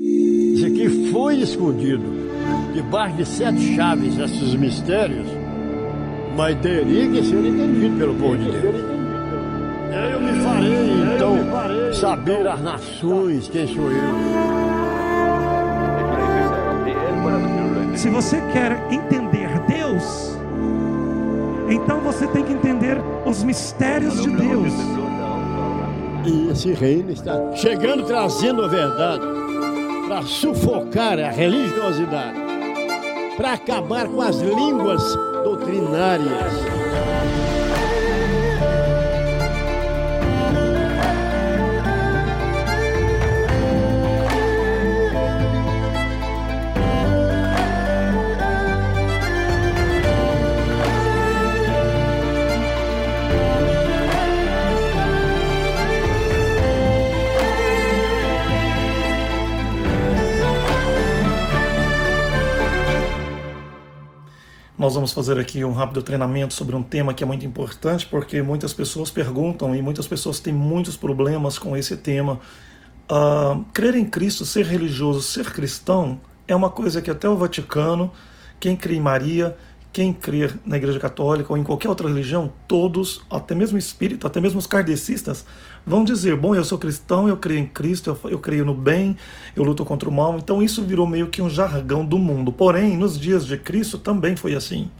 Isso aqui foi escondido debaixo de sete chaves, esses mistérios, mas teria que ser entendido pelo povo de Deus. Eu me farei, então, saber as nações quem sou eu. Se você quer entender Deus, então você tem que entender os mistérios de Deus. E esse reino está chegando trazendo a verdade para sufocar a religiosidade, para acabar com as línguas doutrinárias. Nós vamos fazer aqui um rápido treinamento sobre um tema que é muito importante, porque muitas pessoas perguntam e muitas pessoas têm muitos problemas com esse tema. Uh, crer em Cristo, ser religioso, ser cristão, é uma coisa que até o Vaticano, quem crê em Maria, quem crer na Igreja Católica ou em qualquer outra religião, todos, até mesmo espírito, até mesmo os kardecistas, vão dizer: bom, eu sou cristão, eu creio em Cristo, eu, eu creio no bem, eu luto contra o mal. Então isso virou meio que um jargão do mundo. Porém, nos dias de Cristo também foi assim.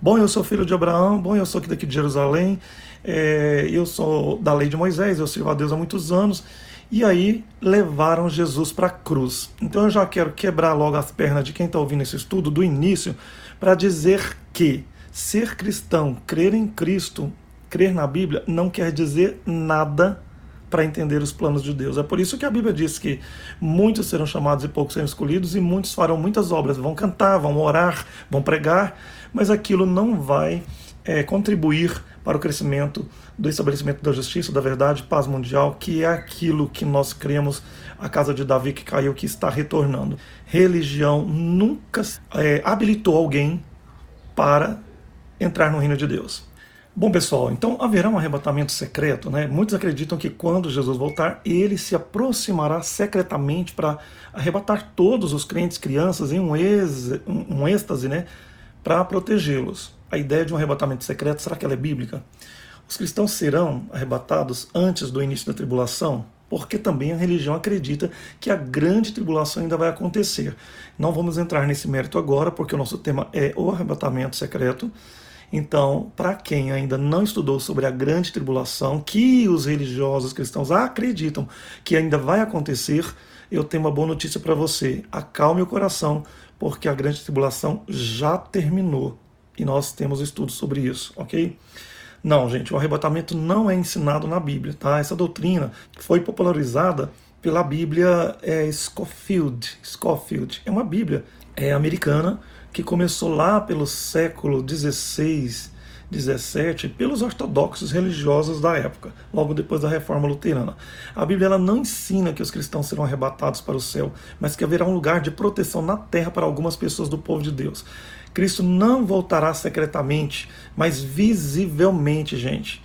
Bom, eu sou filho de Abraão, bom, eu sou aqui daqui de Jerusalém, é, eu sou da lei de Moisés, eu sirvo a Deus há muitos anos. E aí levaram Jesus para a cruz. Então eu já quero quebrar logo as pernas de quem está ouvindo esse estudo do início para dizer que ser cristão, crer em Cristo, crer na Bíblia, não quer dizer nada para entender os planos de Deus. É por isso que a Bíblia diz que muitos serão chamados e poucos serão escolhidos, e muitos farão muitas obras, vão cantar, vão orar, vão pregar, mas aquilo não vai é, contribuir para o crescimento do estabelecimento da justiça, da verdade, paz mundial, que é aquilo que nós cremos, a casa de Davi que caiu, que está retornando. Religião nunca é, habilitou alguém para entrar no reino de Deus. Bom, pessoal, então haverá um arrebatamento secreto, né? Muitos acreditam que quando Jesus voltar, ele se aproximará secretamente para arrebatar todos os crentes, crianças, em um, ex, um êxtase, né? Para protegê-los. A ideia de um arrebatamento secreto, será que ela é bíblica? Os cristãos serão arrebatados antes do início da tribulação? Porque também a religião acredita que a grande tribulação ainda vai acontecer. Não vamos entrar nesse mérito agora, porque o nosso tema é o arrebatamento secreto. Então, para quem ainda não estudou sobre a grande tribulação, que os religiosos cristãos acreditam que ainda vai acontecer, eu tenho uma boa notícia para você. Acalme o coração, porque a grande tribulação já terminou e nós temos estudos sobre isso, ok? Não, gente, o arrebatamento não é ensinado na Bíblia, tá? Essa doutrina foi popularizada pela Bíblia é, Scofield. Scofield é uma Bíblia é, americana que começou lá pelo século XVI, XVII, pelos ortodoxos religiosos da época, logo depois da Reforma Luterana. A Bíblia ela não ensina que os cristãos serão arrebatados para o céu, mas que haverá um lugar de proteção na terra para algumas pessoas do povo de Deus. Cristo não voltará secretamente, mas visivelmente, gente.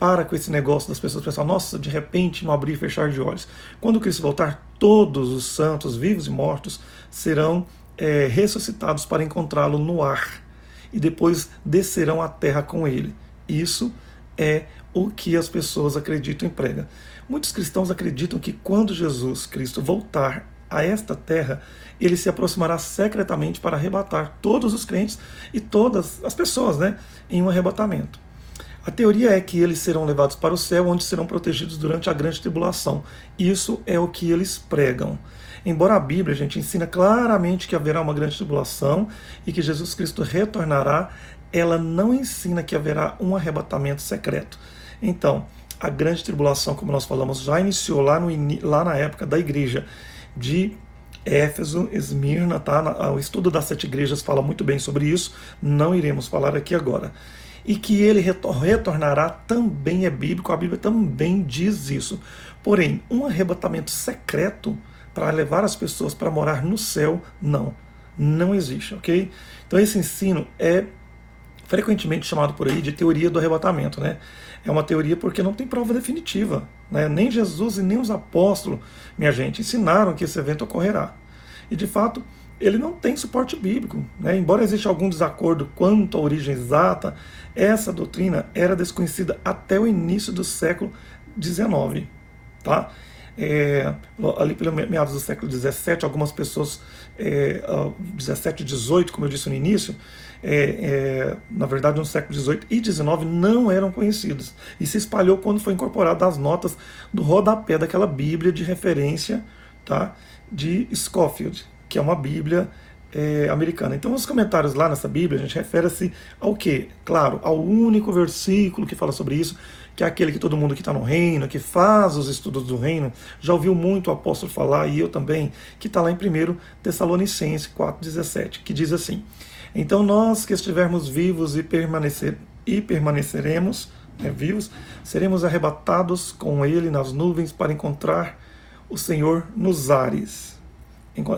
Para com esse negócio das pessoas pensar, nossa, de repente, não abrir e fechar de olhos. Quando Cristo voltar, todos os santos, vivos e mortos, serão é, ressuscitados para encontrá-lo no ar e depois descerão à terra com ele. Isso é o que as pessoas acreditam e pregam. Muitos cristãos acreditam que quando Jesus Cristo voltar a esta terra, ele se aproximará secretamente para arrebatar todos os crentes e todas as pessoas né, em um arrebatamento. A teoria é que eles serão levados para o céu, onde serão protegidos durante a grande tribulação. Isso é o que eles pregam. Embora a Bíblia, a gente ensina claramente que haverá uma grande tribulação e que Jesus Cristo retornará, ela não ensina que haverá um arrebatamento secreto. Então, a grande tribulação, como nós falamos, já iniciou lá, no, lá na época da igreja de Éfeso, Esmirna, tá? O estudo das sete igrejas fala muito bem sobre isso, não iremos falar aqui agora. E que ele retornará também é bíblico, a Bíblia também diz isso. Porém, um arrebatamento secreto para levar as pessoas para morar no céu, não. Não existe, ok? Então esse ensino é frequentemente chamado por aí de teoria do arrebatamento, né? É uma teoria porque não tem prova definitiva, né? Nem Jesus e nem os apóstolos, minha gente, ensinaram que esse evento ocorrerá. E de fato, ele não tem suporte bíblico. Né? Embora exista algum desacordo quanto à origem exata, essa doutrina era desconhecida até o início do século XIX. Tá? É, ali pelo meados do século XVII, algumas pessoas, é, 17 e 18, como eu disse no início, é, é, na verdade no século XVIII e XIX não eram conhecidos. E se espalhou quando foi incorporado às notas do rodapé daquela Bíblia de referência tá, de Scofield, que é uma Bíblia é, americana. Então, os comentários lá nessa Bíblia, a gente refere-se ao quê? Claro, ao único versículo que fala sobre isso, que é aquele que todo mundo que está no reino, que faz os estudos do reino, já ouviu muito o apóstolo falar, e eu também, que está lá em 1 Tessalonicenses 4,17, que diz assim: Então nós que estivermos vivos e, permanecer, e permaneceremos né, vivos, seremos arrebatados com ele nas nuvens para encontrar o Senhor nos ares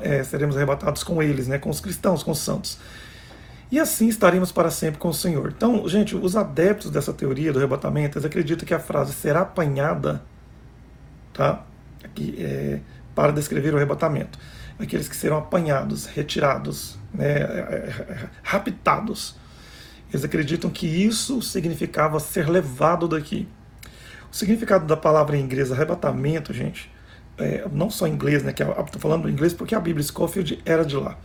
é, seremos arrebatados com eles, né, com os cristãos, com os santos. E assim estaremos para sempre com o Senhor. Então, gente, os adeptos dessa teoria do arrebatamento, eles acreditam que a frase será apanhada, tá? Aqui, é, para descrever o arrebatamento. Aqueles que serão apanhados, retirados, né, é, é, raptados. Eles acreditam que isso significava ser levado daqui. O significado da palavra em inglês arrebatamento, gente, é, não só inglês, né, que estou falando inglês porque a Bíblia Scofield era de lá.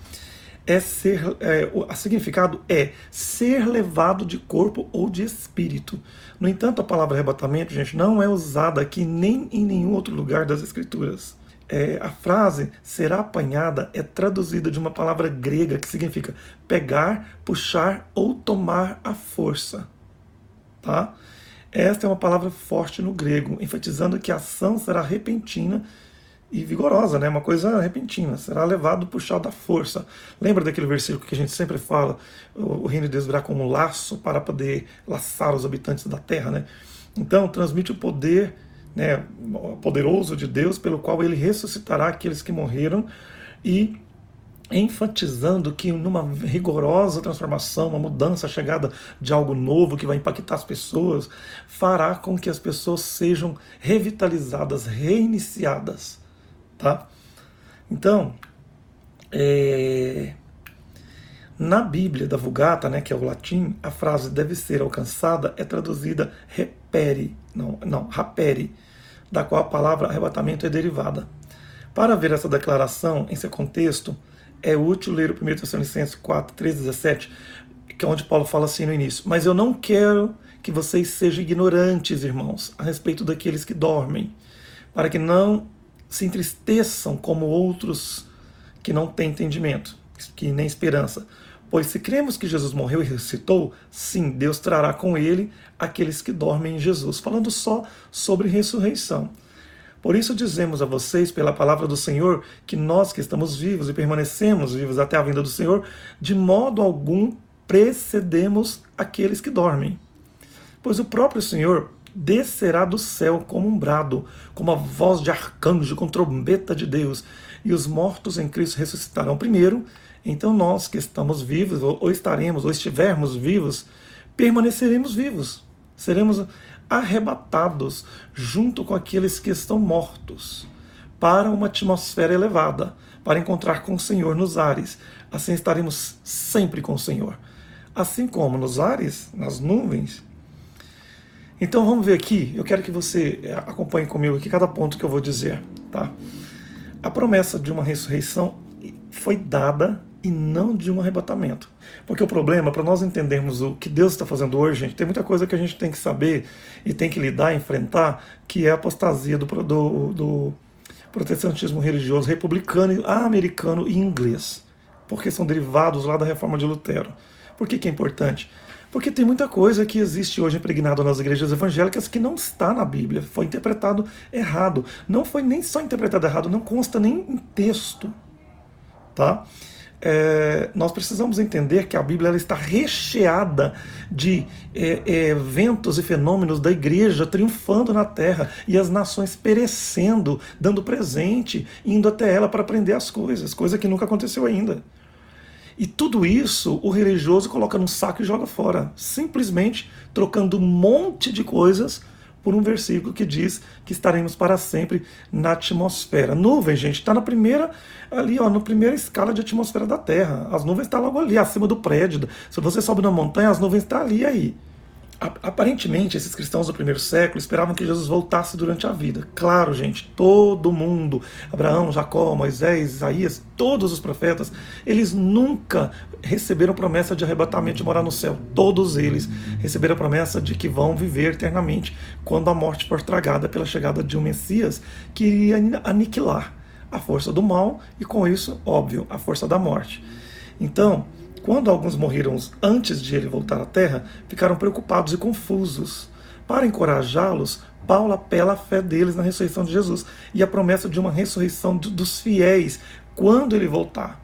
É ser, é, o significado é ser levado de corpo ou de espírito. No entanto, a palavra arrebatamento, gente, não é usada aqui nem em nenhum outro lugar das Escrituras. É, a frase será apanhada é traduzida de uma palavra grega que significa pegar, puxar ou tomar à força. Tá? Esta é uma palavra forte no grego, enfatizando que a ação será repentina e vigorosa, né? uma coisa repentina, será levado, puxado da força. Lembra daquele versículo que a gente sempre fala, o reino de Deus virá como um laço para poder laçar os habitantes da terra, né? Então, transmite o poder né, poderoso de Deus, pelo qual ele ressuscitará aqueles que morreram e enfatizando que numa rigorosa transformação, uma mudança, a chegada de algo novo que vai impactar as pessoas, fará com que as pessoas sejam revitalizadas, reiniciadas Tá? Então, é, na Bíblia da Vulgata, né, que é o latim, a frase deve ser alcançada é traduzida repere, não, não, rapere, da qual a palavra arrebatamento é derivada. Para ver essa declaração em seu contexto, é útil ler o 1 Tessalonicenses 4, 13, 17, que é onde Paulo fala assim no início: Mas eu não quero que vocês sejam ignorantes, irmãos, a respeito daqueles que dormem, para que não se entristeçam como outros que não têm entendimento, que nem esperança. Pois se cremos que Jesus morreu e ressuscitou, sim, Deus trará com ele aqueles que dormem em Jesus. Falando só sobre ressurreição. Por isso dizemos a vocês, pela palavra do Senhor, que nós que estamos vivos e permanecemos vivos até a vinda do Senhor, de modo algum precedemos aqueles que dormem. Pois o próprio Senhor descerá do céu como um brado, como a voz de arcanjo, com trombeta de Deus, e os mortos em Cristo ressuscitarão primeiro. Então nós que estamos vivos, ou estaremos, ou estivermos vivos, permaneceremos vivos. Seremos arrebatados junto com aqueles que estão mortos para uma atmosfera elevada, para encontrar com o Senhor nos ares. Assim estaremos sempre com o Senhor. Assim como nos ares, nas nuvens, então vamos ver aqui, eu quero que você eh, acompanhe comigo aqui cada ponto que eu vou dizer. Tá? A promessa de uma ressurreição foi dada e não de um arrebatamento. Porque o problema, para nós entendermos o que Deus está fazendo hoje, gente, tem muita coisa que a gente tem que saber e tem que lidar, enfrentar, que é a apostasia do, do, do protestantismo religioso republicano, americano e inglês. Porque são derivados lá da reforma de Lutero. Por que, que é importante? Porque tem muita coisa que existe hoje impregnado nas igrejas evangélicas que não está na Bíblia, foi interpretado errado. Não foi nem só interpretado errado, não consta nem em texto. Tá? É, nós precisamos entender que a Bíblia ela está recheada de é, é, eventos e fenômenos da igreja triunfando na terra e as nações perecendo, dando presente, indo até ela para aprender as coisas, coisa que nunca aconteceu ainda. E tudo isso o religioso coloca num saco e joga fora, simplesmente trocando um monte de coisas por um versículo que diz que estaremos para sempre na atmosfera. Nuvem, gente, está na primeira ali, ó, na primeira escala de atmosfera da Terra. As nuvens estão tá logo ali, acima do prédio. Se você sobe na montanha, as nuvens estão tá ali aí. Aparentemente, esses cristãos do primeiro século esperavam que Jesus voltasse durante a vida. Claro, gente, todo mundo, Abraão, Jacó, Moisés, Isaías, todos os profetas, eles nunca receberam promessa de arrebatamento de morar no céu. Todos eles receberam a promessa de que vão viver eternamente quando a morte for tragada pela chegada de um Messias que iria aniquilar a força do mal e, com isso, óbvio, a força da morte. Então, quando alguns morreram antes de ele voltar à terra, ficaram preocupados e confusos. Para encorajá-los, Paulo apela à fé deles na ressurreição de Jesus e a promessa de uma ressurreição dos fiéis quando ele voltar.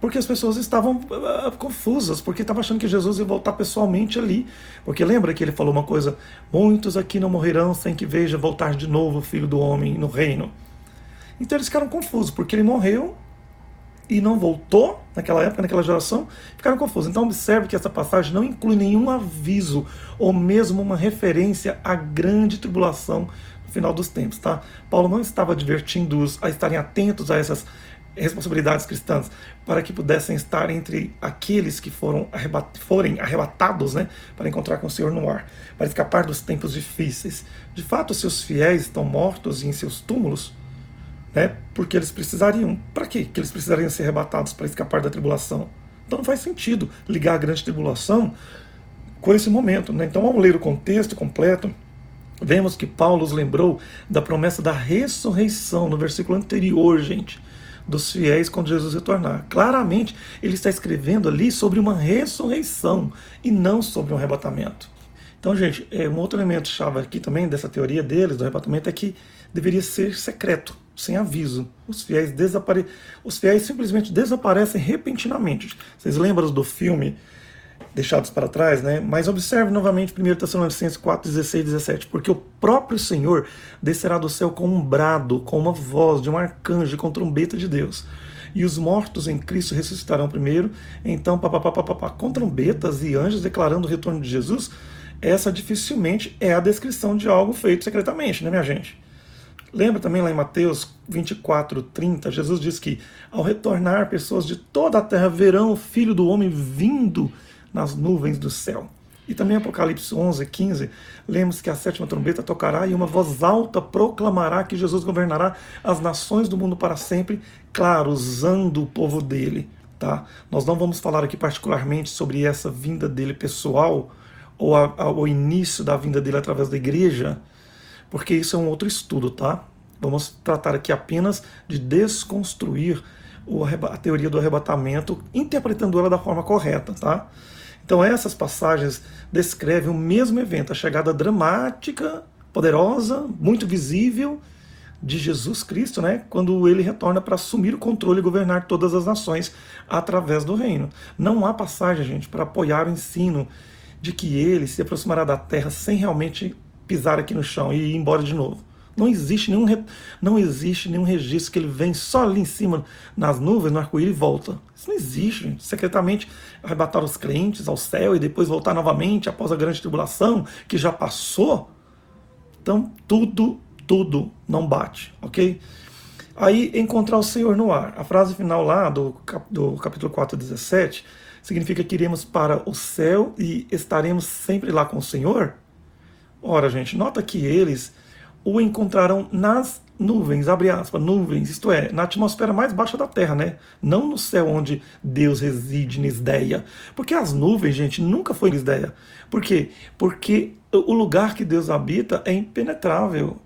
Porque as pessoas estavam uh, confusas, porque estavam achando que Jesus ia voltar pessoalmente ali. Porque lembra que ele falou uma coisa: muitos aqui não morrerão sem que veja voltar de novo o filho do homem no reino. Então eles ficaram confusos, porque ele morreu e não voltou naquela época, naquela geração, ficaram confusos. Então observe que essa passagem não inclui nenhum aviso ou mesmo uma referência à grande tribulação no final dos tempos, tá? Paulo não estava advertindo-os a estarem atentos a essas responsabilidades cristãs para que pudessem estar entre aqueles que foram arrebat forem arrebatados né, para encontrar com o Senhor no ar, para escapar dos tempos difíceis. De fato, seus fiéis estão mortos em seus túmulos, né? Porque eles precisariam. Para quê? Que eles precisariam ser arrebatados para escapar da tribulação. Então não faz sentido ligar a grande tribulação com esse momento. Né? Então, ao ler o contexto completo, vemos que Paulo os lembrou da promessa da ressurreição no versículo anterior, gente, dos fiéis quando Jesus retornar. Claramente, ele está escrevendo ali sobre uma ressurreição e não sobre um arrebatamento. Então, gente, é, um outro elemento chave aqui também dessa teoria deles, do arrebatamento, é que deveria ser secreto sem aviso. Os fiéis, desapare... Os fiéis simplesmente desaparecem repentinamente. Vocês lembram do filme Deixados para Trás, né? Mas observe novamente 1 Tessalonicenses 4, 16 17. Porque o próprio Senhor descerá do céu com um brado, com uma voz de um arcanjo, com trombeta de Deus. E os mortos em Cristo ressuscitarão primeiro. Então, papapá, com trombetas e anjos declarando o retorno de Jesus. Essa dificilmente é a descrição de algo feito secretamente, né, minha gente? Lembra também lá em Mateus 24, 30, Jesus diz que ao retornar, pessoas de toda a terra verão o Filho do Homem vindo nas nuvens do céu. E também Apocalipse 11, 15, lemos que a sétima trombeta tocará e uma voz alta proclamará que Jesus governará as nações do mundo para sempre, claro, usando o povo dele. Tá? Nós não vamos falar aqui particularmente sobre essa vinda dele pessoal ou a, a, o início da vinda dele através da igreja, porque isso é um outro estudo, tá? Vamos tratar aqui apenas de desconstruir a teoria do arrebatamento, interpretando ela da forma correta, tá? Então essas passagens descrevem o mesmo evento, a chegada dramática, poderosa, muito visível de Jesus Cristo, né? Quando ele retorna para assumir o controle e governar todas as nações através do reino. Não há passagem, gente, para apoiar o ensino de que ele se aproximará da terra sem realmente pisar aqui no chão e ir embora de novo. Não existe nenhum, não existe nenhum registro que ele vem só ali em cima, nas nuvens, no arco-íris e volta. Isso não existe. Gente. Secretamente arrebatar os crentes ao céu e depois voltar novamente após a grande tribulação que já passou. Então, tudo, tudo não bate, ok? Aí, encontrar o Senhor no ar. A frase final lá do, do capítulo 4, 17, significa que iremos para o céu e estaremos sempre lá com o Senhor? Ora, gente, nota que eles o encontrarão nas nuvens, abre aspas, nuvens, isto é, na atmosfera mais baixa da Terra, né? Não no céu onde Deus reside, Nisdeia. Porque as nuvens, gente, nunca foi Nisdeia. Por quê? Porque o lugar que Deus habita é impenetrável.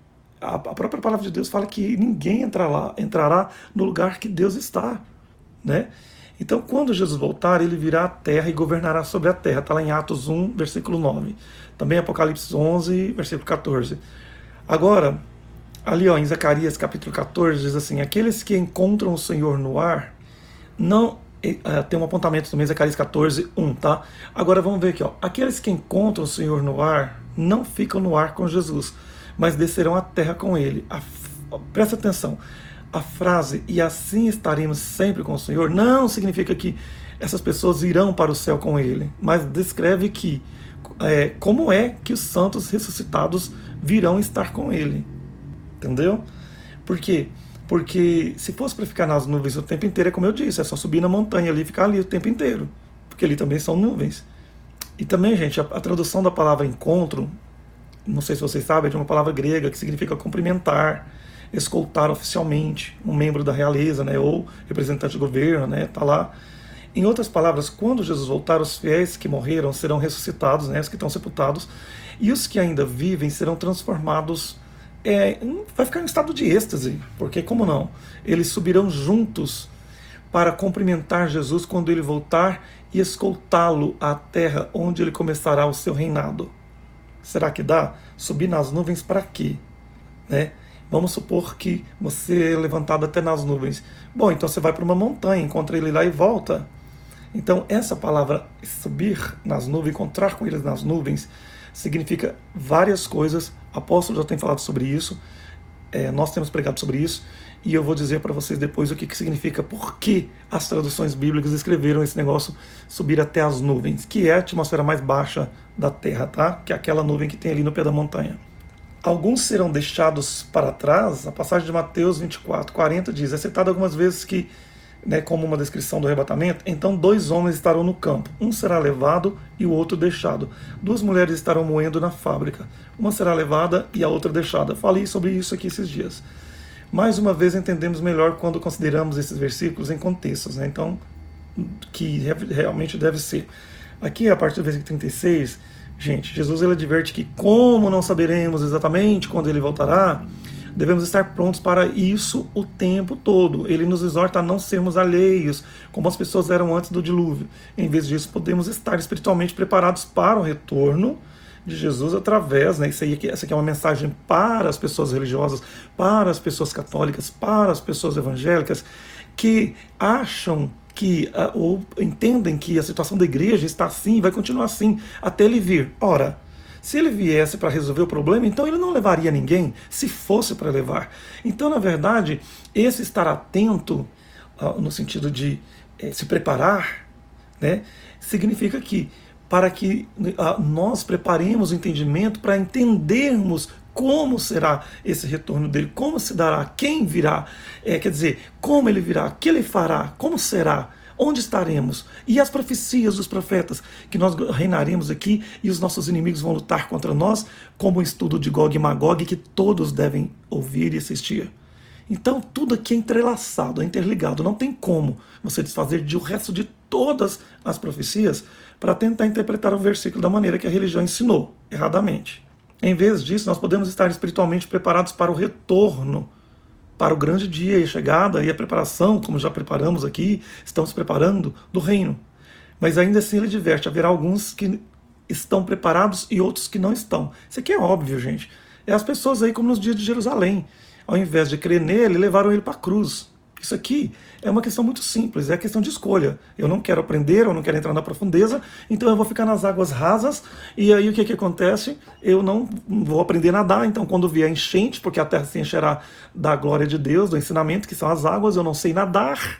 A própria palavra de Deus fala que ninguém entrará, entrará no lugar que Deus está, né? Então, quando Jesus voltar, ele virá à terra e governará sobre a terra. Está lá em Atos 1, versículo 9. Também Apocalipse 11, versículo 14. Agora, ali ó, em Zacarias capítulo 14, diz assim: Aqueles que encontram o Senhor no ar, não. Uh, tem um apontamento também, Zacarias 14, 1, tá? Agora vamos ver aqui, ó. Aqueles que encontram o Senhor no ar não ficam no ar com Jesus, mas descerão à terra com ele. A, presta atenção. A frase e assim estaremos sempre com o Senhor não significa que essas pessoas irão para o céu com ele, mas descreve que é, como é que os santos ressuscitados virão estar com ele. Entendeu? Por quê? Porque se fosse para ficar nas nuvens o tempo inteiro, é como eu disse, é só subir na montanha ali e ficar ali o tempo inteiro. Porque ali também são nuvens. E também, gente, a, a tradução da palavra encontro, não sei se vocês sabem, é de uma palavra grega que significa cumprimentar, escoltar oficialmente um membro da realeza, né, ou representante do governo, né, tá lá. Em outras palavras, quando Jesus voltar, os fiéis que morreram serão ressuscitados, né, os que estão sepultados, e os que ainda vivem serão transformados é, vai ficar em estado de êxtase, porque como não? Eles subirão juntos para cumprimentar Jesus quando ele voltar e escoltá-lo à terra onde ele começará o seu reinado. Será que dá? Subir nas nuvens para quê? Né? Vamos supor que você é levantado até nas nuvens. Bom, então você vai para uma montanha, encontra ele lá e volta. Então, essa palavra subir nas nuvens, encontrar com eles nas nuvens, significa várias coisas. Apóstolo já tem falado sobre isso, é, nós temos pregado sobre isso, e eu vou dizer para vocês depois o que, que significa, por que as traduções bíblicas escreveram esse negócio subir até as nuvens, que é a atmosfera mais baixa da Terra, tá? Que é aquela nuvem que tem ali no pé da montanha. Alguns serão deixados para trás, a passagem de Mateus 24, 40 diz, é citado algumas vezes que né, como uma descrição do arrebatamento, então dois homens estarão no campo, um será levado e o outro deixado. Duas mulheres estarão moendo na fábrica, uma será levada e a outra deixada. Falei sobre isso aqui esses dias. Mais uma vez entendemos melhor quando consideramos esses versículos em contextos, né? então, que realmente deve ser. Aqui, a partir do versículo 36, gente, Jesus ele adverte que, como não saberemos exatamente quando ele voltará, Devemos estar prontos para isso o tempo todo. Ele nos exorta a não sermos alheios, como as pessoas eram antes do dilúvio. Em vez disso, podemos estar espiritualmente preparados para o retorno de Jesus através, né? Isso aí, essa aqui é uma mensagem para as pessoas religiosas, para as pessoas católicas, para as pessoas evangélicas que acham que ah, ou entendem que a situação da igreja está assim e vai continuar assim até ele vir. Ora, se ele viesse para resolver o problema, então ele não levaria ninguém, se fosse para levar. Então, na verdade, esse estar atento, uh, no sentido de uh, se preparar, né, significa que para que uh, nós preparemos o entendimento para entendermos como será esse retorno dele, como se dará, quem virá, é, quer dizer, como ele virá, o que ele fará, como será. Onde estaremos? E as profecias dos profetas, que nós reinaremos aqui e os nossos inimigos vão lutar contra nós, como o estudo de Gog e Magog, que todos devem ouvir e assistir. Então, tudo aqui é entrelaçado, é interligado. Não tem como você desfazer de o resto de todas as profecias para tentar interpretar o versículo da maneira que a religião ensinou, erradamente. Em vez disso, nós podemos estar espiritualmente preparados para o retorno para o grande dia e a chegada e a preparação, como já preparamos aqui, estamos preparando do reino. Mas ainda assim ele diverte, haverá alguns que estão preparados e outros que não estão. Isso aqui é óbvio, gente. É as pessoas aí como nos dias de Jerusalém. Ao invés de crer nele, levaram ele para a cruz. Isso aqui é uma questão muito simples, é questão de escolha. Eu não quero aprender, eu não quero entrar na profundeza, então eu vou ficar nas águas rasas, e aí o que, que acontece? Eu não vou aprender a nadar, então quando vier enchente, porque a terra se encherá da glória de Deus, do ensinamento, que são as águas, eu não sei nadar,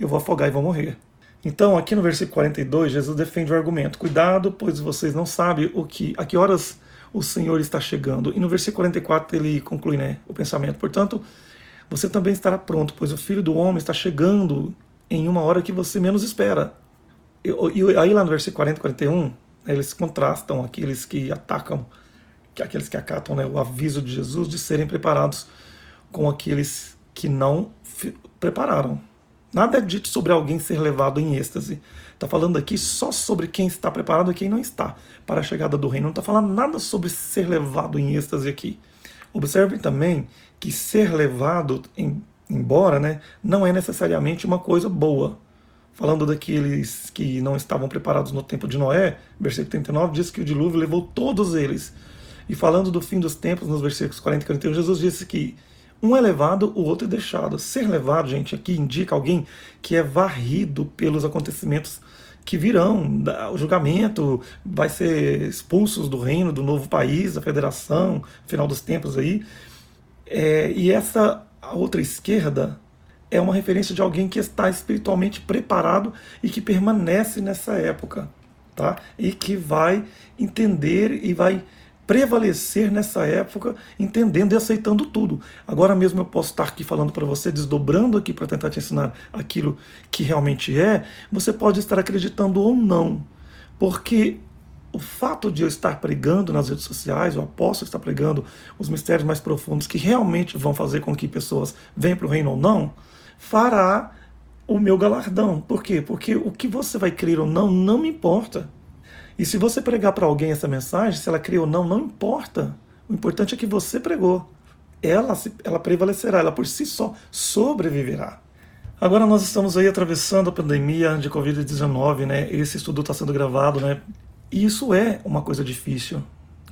eu vou afogar e vou morrer. Então, aqui no versículo 42, Jesus defende o argumento: cuidado, pois vocês não sabem o que, a que horas o Senhor está chegando. E no versículo 44 ele conclui né, o pensamento. Portanto, você também estará pronto, pois o Filho do Homem está chegando em uma hora que você menos espera. E, e aí lá no versículo 40 e 41, eles contrastam aqueles que atacam, que aqueles que acatam né, o aviso de Jesus de serem preparados com aqueles que não prepararam. Nada é dito sobre alguém ser levado em êxtase. Está falando aqui só sobre quem está preparado e quem não está para a chegada do reino. Não está falando nada sobre ser levado em êxtase aqui. Observem também que ser levado em, embora né, não é necessariamente uma coisa boa. Falando daqueles que não estavam preparados no tempo de Noé, versículo 39 diz que o dilúvio levou todos eles. E falando do fim dos tempos, nos versículos 40 e 41, Jesus disse que um é levado, o outro é deixado. Ser levado, gente, aqui indica alguém que é varrido pelos acontecimentos que virão, o julgamento, vai ser expulsos do reino, do novo país, da federação, final dos tempos aí. É, e essa outra esquerda é uma referência de alguém que está espiritualmente preparado e que permanece nessa época, tá? E que vai entender e vai prevalecer nessa época, entendendo e aceitando tudo. Agora mesmo eu posso estar aqui falando para você, desdobrando aqui para tentar te ensinar aquilo que realmente é, você pode estar acreditando ou não. Porque o fato de eu estar pregando nas redes sociais, o apóstolo estar pregando os mistérios mais profundos que realmente vão fazer com que pessoas venham para o reino ou não, fará o meu galardão. Por quê? Porque o que você vai crer ou não, não me importa. E se você pregar para alguém essa mensagem, se ela crê ou não, não importa. O importante é que você pregou. Ela, ela prevalecerá, ela por si só sobreviverá. Agora nós estamos aí atravessando a pandemia de Covid-19, né? Esse estudo está sendo gravado, né? E isso é uma coisa difícil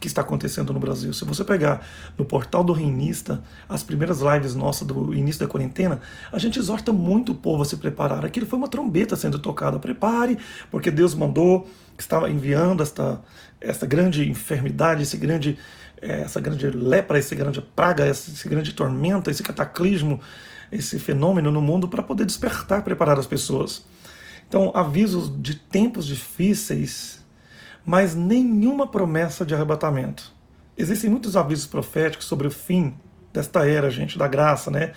que está acontecendo no Brasil. Se você pegar no portal do Reinista, as primeiras lives nossas do início da quarentena, a gente exorta muito o povo a se preparar. Aquilo foi uma trombeta sendo tocada. Prepare, porque Deus mandou, estava enviando esta, esta grande enfermidade, esse grande, eh, essa grande lepra, essa grande praga, esse grande tormenta, esse cataclismo, esse fenômeno no mundo para poder despertar, preparar as pessoas. Então, avisos de tempos difíceis mas nenhuma promessa de arrebatamento. Existem muitos avisos proféticos sobre o fim desta era, gente, da graça, né?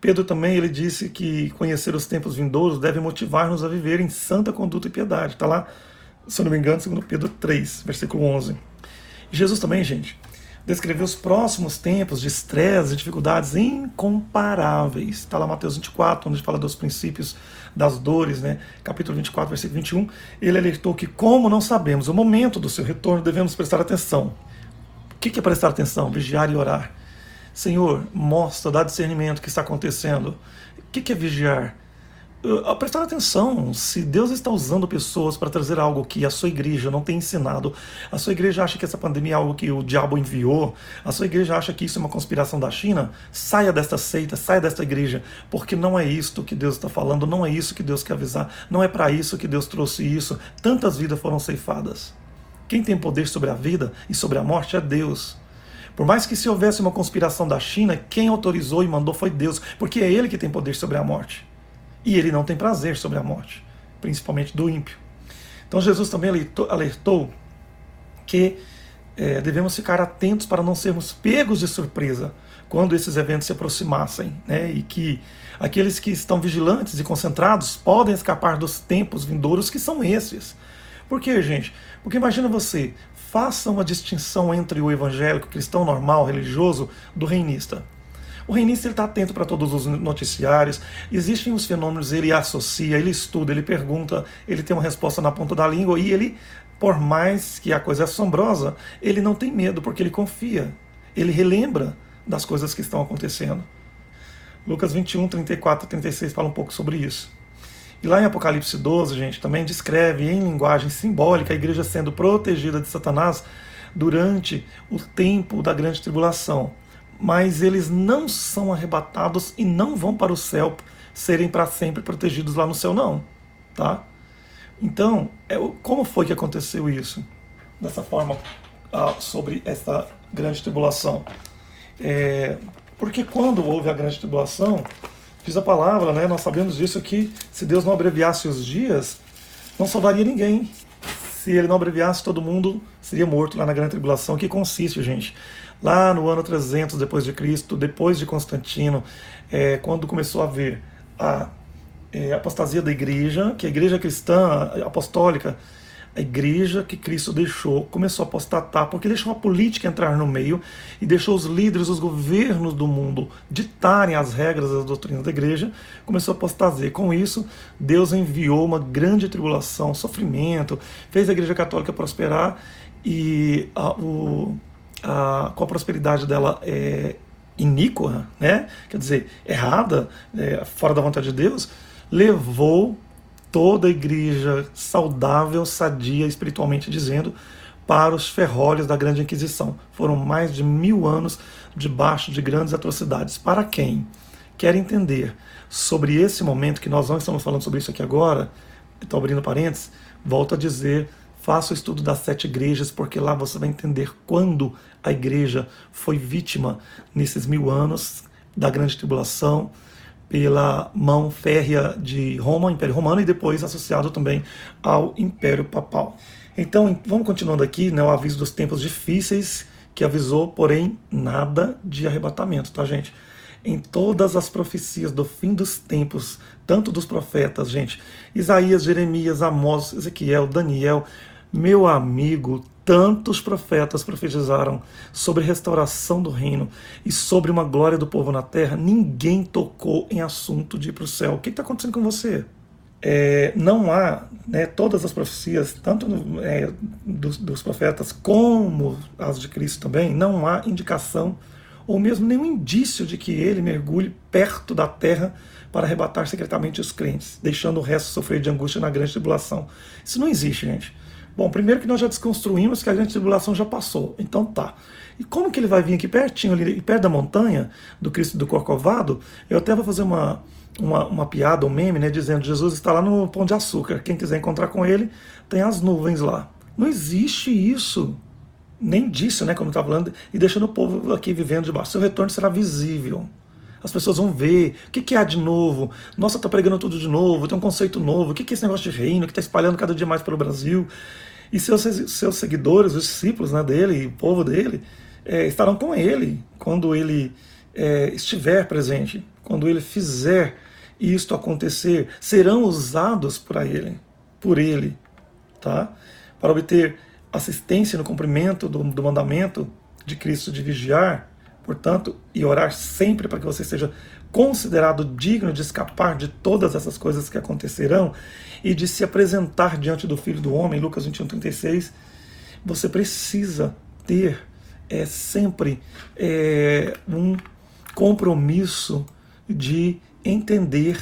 Pedro também ele disse que conhecer os tempos vindouros deve motivar-nos a viver em santa conduta e piedade. Está lá, se eu não me engano, segundo Pedro 3, versículo 11. E Jesus também, gente, descreveu os próximos tempos de estresse e dificuldades incomparáveis. Está lá Mateus 24, onde fala dos princípios das dores, né? capítulo 24, versículo 21. Ele alertou que, como não sabemos o momento do seu retorno, devemos prestar atenção. O que é prestar atenção? Vigiar e orar. Senhor, mostra, dá discernimento o que está acontecendo. O que é vigiar? Prestar atenção se Deus está usando pessoas para trazer algo que a sua igreja não tem ensinado. A sua igreja acha que essa pandemia é algo que o diabo enviou. A sua igreja acha que isso é uma conspiração da China. Saia desta seita, saia desta igreja, porque não é isto que Deus está falando, não é isso que Deus quer avisar, não é para isso que Deus trouxe isso. Tantas vidas foram ceifadas. Quem tem poder sobre a vida e sobre a morte é Deus. Por mais que se houvesse uma conspiração da China, quem autorizou e mandou foi Deus, porque é Ele que tem poder sobre a morte. E ele não tem prazer sobre a morte, principalmente do ímpio. Então Jesus também alertou que é, devemos ficar atentos para não sermos pegos de surpresa quando esses eventos se aproximassem, né? e que aqueles que estão vigilantes e concentrados podem escapar dos tempos vindouros que são esses. Por quê, gente? Porque imagina você, faça uma distinção entre o evangélico cristão normal, religioso, do reinista. O reinista está atento para todos os noticiários, existem os fenômenos, ele associa, ele estuda, ele pergunta, ele tem uma resposta na ponta da língua e ele, por mais que a coisa é assombrosa, ele não tem medo porque ele confia, ele relembra das coisas que estão acontecendo. Lucas 21, 34 36 fala um pouco sobre isso. E lá em Apocalipse 12, gente, também descreve em linguagem simbólica a igreja sendo protegida de Satanás durante o tempo da grande tribulação mas eles não são arrebatados e não vão para o céu serem para sempre protegidos lá no céu, não. Tá? Então, é, como foi que aconteceu isso? Dessa forma, ah, sobre essa grande tribulação. É, porque quando houve a grande tribulação, diz a palavra, né, nós sabemos disso que se Deus não abreviasse os dias, não salvaria ninguém. Se ele não abreviasse, todo mundo seria morto lá na grande tribulação, que consiste, gente, lá no ano 300 depois de Cristo, depois de Constantino, é, quando começou a haver a é, apostasia da igreja, que a igreja cristã apostólica, a igreja que Cristo deixou, começou a apostatar, porque deixou a política entrar no meio e deixou os líderes, os governos do mundo ditarem as regras das doutrinas da igreja, começou a apostasia. Com isso, Deus enviou uma grande tribulação, sofrimento, fez a igreja católica prosperar e a, o a, com a prosperidade dela é iníqua, né? quer dizer, errada, é, fora da vontade de Deus, levou toda a igreja saudável, sadia, espiritualmente dizendo, para os ferrolhos da Grande Inquisição. Foram mais de mil anos debaixo de grandes atrocidades. Para quem quer entender sobre esse momento, que nós não estamos falando sobre isso aqui agora, estou abrindo parênteses, volto a dizer Faça o estudo das sete igrejas, porque lá você vai entender quando a igreja foi vítima nesses mil anos da grande tribulação, pela mão férrea de Roma, Império Romano, e depois associado também ao Império Papal. Então, vamos continuando aqui, né, o aviso dos tempos difíceis, que avisou, porém, nada de arrebatamento, tá, gente? Em todas as profecias do fim dos tempos, tanto dos profetas, gente, Isaías, Jeremias, Amós, Ezequiel, Daniel, meu amigo, tantos profetas profetizaram sobre restauração do reino e sobre uma glória do povo na terra, ninguém tocou em assunto de ir para o céu. O que está acontecendo com você? É, não há, né, todas as profecias, tanto é, dos, dos, profetas como as de Cristo também, não há indicação ou mesmo nenhum indício de que ele mergulhe perto da terra para arrebatar secretamente os crentes, deixando o resto sofrer de angústia na grande tribulação. Isso não existe, gente. Bom, primeiro que nós já desconstruímos que a grande tribulação já passou. Então tá. E como que ele vai vir aqui pertinho, ali, perto da montanha do Cristo do Corcovado? Eu até vou fazer uma, uma, uma piada, um meme, né? Dizendo Jesus está lá no Pão de Açúcar. Quem quiser encontrar com ele, tem as nuvens lá. Não existe isso. Nem disso, né? Como estava falando, e deixando o povo aqui vivendo debaixo. Seu retorno será visível. As pessoas vão ver o que, que há de novo. Nossa, está pregando tudo de novo, tem um conceito novo. O que, que é esse negócio de reino que está espalhando cada dia mais pelo Brasil? E seus, seus seguidores, os discípulos né, dele, o povo dele, é, estarão com ele quando ele é, estiver presente, quando ele fizer isto acontecer, serão usados para ele, por ele, tá? Para obter assistência no cumprimento do, do mandamento de Cristo de vigiar, portanto, e orar sempre para que você seja considerado digno de escapar de todas essas coisas que acontecerão e de se apresentar diante do Filho do Homem, Lucas 21, 36, você precisa ter é, sempre é, um compromisso de entender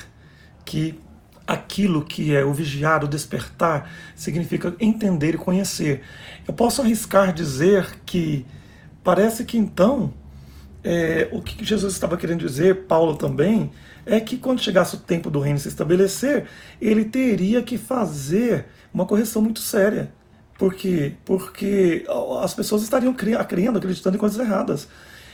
que aquilo que é o vigiar, o despertar, significa entender e conhecer. Eu posso arriscar dizer que parece que então é, o que Jesus estava querendo dizer, Paulo também, é que quando chegasse o tempo do reino se estabelecer, ele teria que fazer uma correção muito séria. Por quê? Porque as pessoas estariam crendo, acreditando em coisas erradas.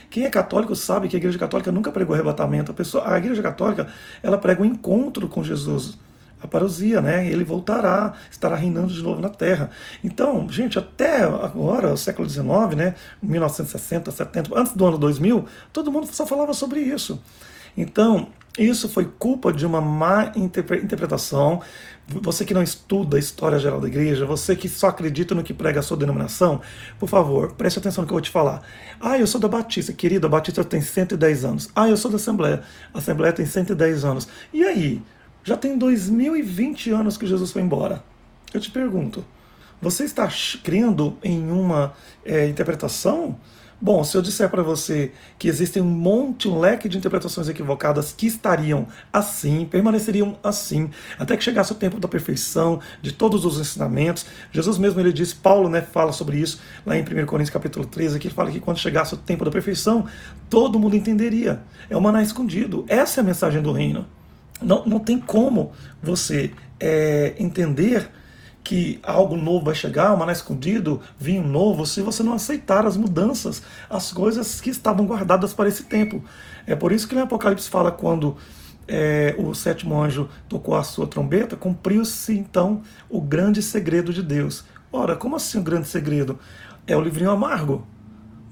Quem é católico sabe que a Igreja Católica nunca pregou arrebatamento. A, pessoa, a Igreja Católica ela prega o um encontro com Jesus a parousia, né? Ele voltará, estará reinando de novo na Terra. Então, gente, até agora, o século XIX, né? 1960, 70, antes do ano 2000, todo mundo só falava sobre isso. Então, isso foi culpa de uma má interpretação. Você que não estuda a história geral da igreja, você que só acredita no que prega a sua denominação, por favor, preste atenção no que eu vou te falar. Ah, eu sou da Batista, querido, a Batista tem 110 anos. Ah, eu sou da Assembleia, a Assembleia tem 110 anos. E aí? Já tem 2020 anos que Jesus foi embora. Eu te pergunto, você está crendo em uma é, interpretação? Bom, se eu disser para você que existem um monte, um leque de interpretações equivocadas que estariam assim, permaneceriam assim, até que chegasse o tempo da perfeição, de todos os ensinamentos. Jesus mesmo ele diz, Paulo né, fala sobre isso lá em 1 Coríntios capítulo 13, que ele fala que quando chegasse o tempo da perfeição, todo mundo entenderia. É o maná escondido. Essa é a mensagem do reino. Não, não tem como você é, entender que algo novo vai chegar, um maná escondido, vinho novo, se você não aceitar as mudanças, as coisas que estavam guardadas para esse tempo. É por isso que no Apocalipse fala quando é, o sétimo anjo tocou a sua trombeta, cumpriu-se então o grande segredo de Deus. Ora, como assim o grande segredo? É o livrinho amargo.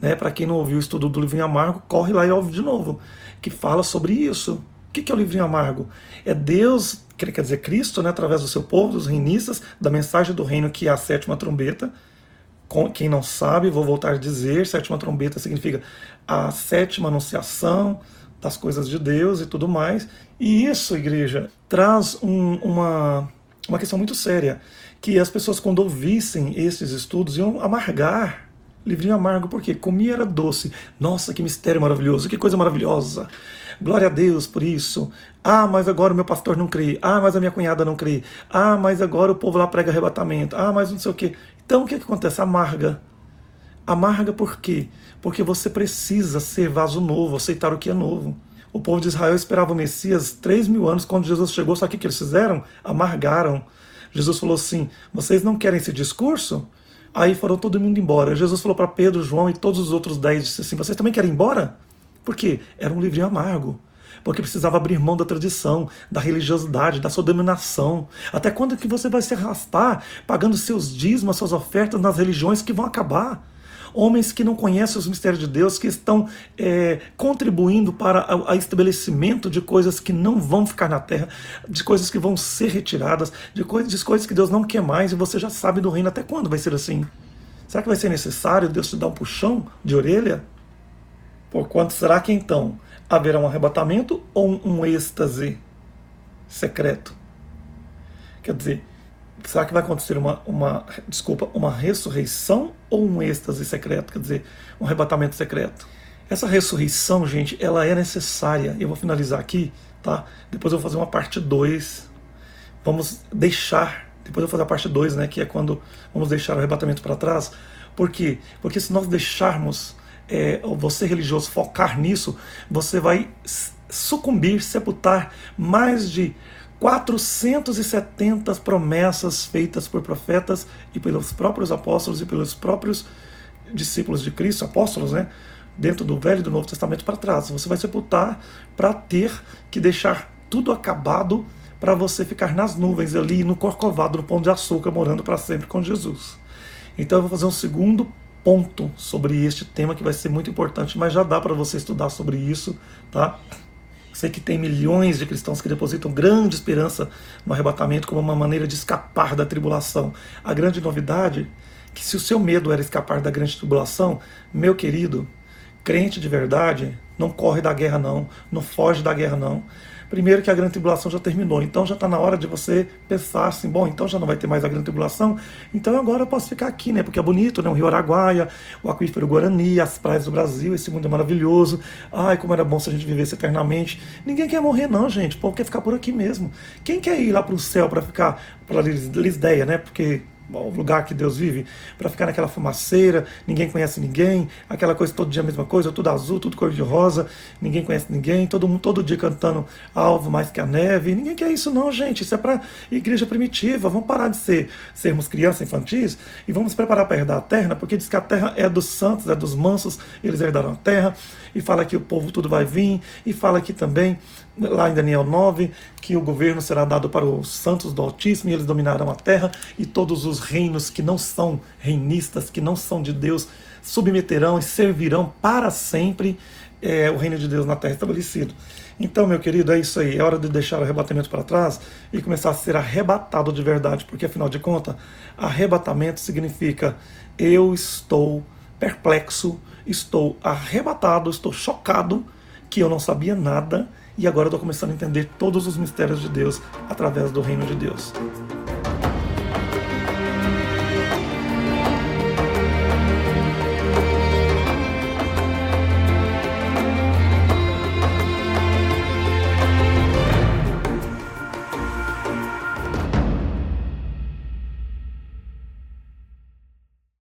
Né? Para quem não ouviu o estudo do livrinho amargo, corre lá e ouve de novo, que fala sobre isso. O que é o livrinho amargo? É Deus, quer dizer, Cristo, né, através do seu povo, dos reinistas, da mensagem do reino que é a sétima trombeta. Quem não sabe, vou voltar a dizer: sétima trombeta significa a sétima anunciação das coisas de Deus e tudo mais. E isso, igreja, traz um, uma, uma questão muito séria: que as pessoas, quando ouvissem esses estudos, iam amargar livrinho amargo, porque comia era doce. Nossa, que mistério maravilhoso, que coisa maravilhosa. Glória a Deus por isso. Ah, mas agora o meu pastor não crê. Ah, mas a minha cunhada não crê. Ah, mas agora o povo lá prega arrebatamento. Ah, mas não sei o quê. Então o que, que acontece? Amarga. Amarga por quê? Porque você precisa ser vaso novo, aceitar o que é novo. O povo de Israel esperava o Messias três mil anos. Quando Jesus chegou, sabe o que eles fizeram? Amargaram. Jesus falou assim: vocês não querem esse discurso? Aí foram todo mundo embora. Jesus falou para Pedro, João e todos os outros dez: disse assim: vocês também querem ir embora? Porque era um livrinho amargo. porque precisava abrir mão da tradição, da religiosidade, da sua dominação. Até quando que você vai se arrastar pagando seus dízimos, suas ofertas nas religiões que vão acabar? homens que não conhecem os mistérios de Deus, que estão é, contribuindo para o estabelecimento de coisas que não vão ficar na terra, de coisas que vão ser retiradas, de de coisas que Deus não quer mais, e você já sabe do reino até quando vai ser assim. Será que vai ser necessário Deus te dar um puxão de orelha? Por quanto será que então haverá um arrebatamento ou um êxtase secreto? Quer dizer, será que vai acontecer uma, uma, desculpa, uma ressurreição ou um êxtase secreto? Quer dizer, um arrebatamento secreto? Essa ressurreição, gente, ela é necessária. Eu vou finalizar aqui, tá? Depois eu vou fazer uma parte 2. Vamos deixar, depois eu vou fazer a parte 2, né, que é quando vamos deixar o arrebatamento para trás. Por quê? Porque se nós deixarmos é, você religioso focar nisso, você vai sucumbir, sepultar mais de 470 promessas feitas por profetas e pelos próprios apóstolos e pelos próprios discípulos de Cristo, apóstolos, né? Dentro do Velho e do Novo Testamento para trás. Você vai sepultar para ter que deixar tudo acabado para você ficar nas nuvens ali, no corcovado, no pão de açúcar, morando para sempre com Jesus. Então eu vou fazer um segundo ponto sobre este tema que vai ser muito importante, mas já dá para você estudar sobre isso, tá? Sei que tem milhões de cristãos que depositam grande esperança no arrebatamento como uma maneira de escapar da tribulação. A grande novidade é que se o seu medo era escapar da grande tribulação, meu querido, crente de verdade, não corre da guerra não, não foge da guerra não. Primeiro que a grande tribulação já terminou, então já está na hora de você pensar assim, bom, então já não vai ter mais a grande tribulação, então agora eu posso ficar aqui, né? Porque é bonito, né? O Rio Araguaia, o aquífero Guarani, as praias do Brasil, esse mundo é maravilhoso. Ai, como era bom se a gente vivesse eternamente. Ninguém quer morrer não, gente. O povo quer ficar por aqui mesmo. Quem quer ir lá para o céu para ficar para Lisdeia, né? Porque o lugar que Deus vive, para ficar naquela fumaceira, ninguém conhece ninguém, aquela coisa todo dia a mesma coisa, tudo azul, tudo cor de rosa, ninguém conhece ninguém, todo mundo todo dia cantando alvo mais que a neve. Ninguém quer isso não, gente. Isso é para igreja primitiva. Vamos parar de ser sermos crianças infantis e vamos preparar para herdar a terra, porque diz que a terra é dos santos, é dos mansos, eles herdaram a terra, e fala que o povo tudo vai vir, e fala aqui também lá em Daniel 9, que o governo será dado para os santos do Altíssimo e eles dominarão a terra, e todos os reinos que não são reinistas, que não são de Deus, submeterão e servirão para sempre é, o reino de Deus na terra estabelecido. Então, meu querido, é isso aí. É hora de deixar o arrebatamento para trás e começar a ser arrebatado de verdade, porque afinal de contas, arrebatamento significa eu estou perplexo, estou arrebatado, estou chocado que eu não sabia nada e agora eu estou começando a entender todos os mistérios de Deus através do reino de Deus.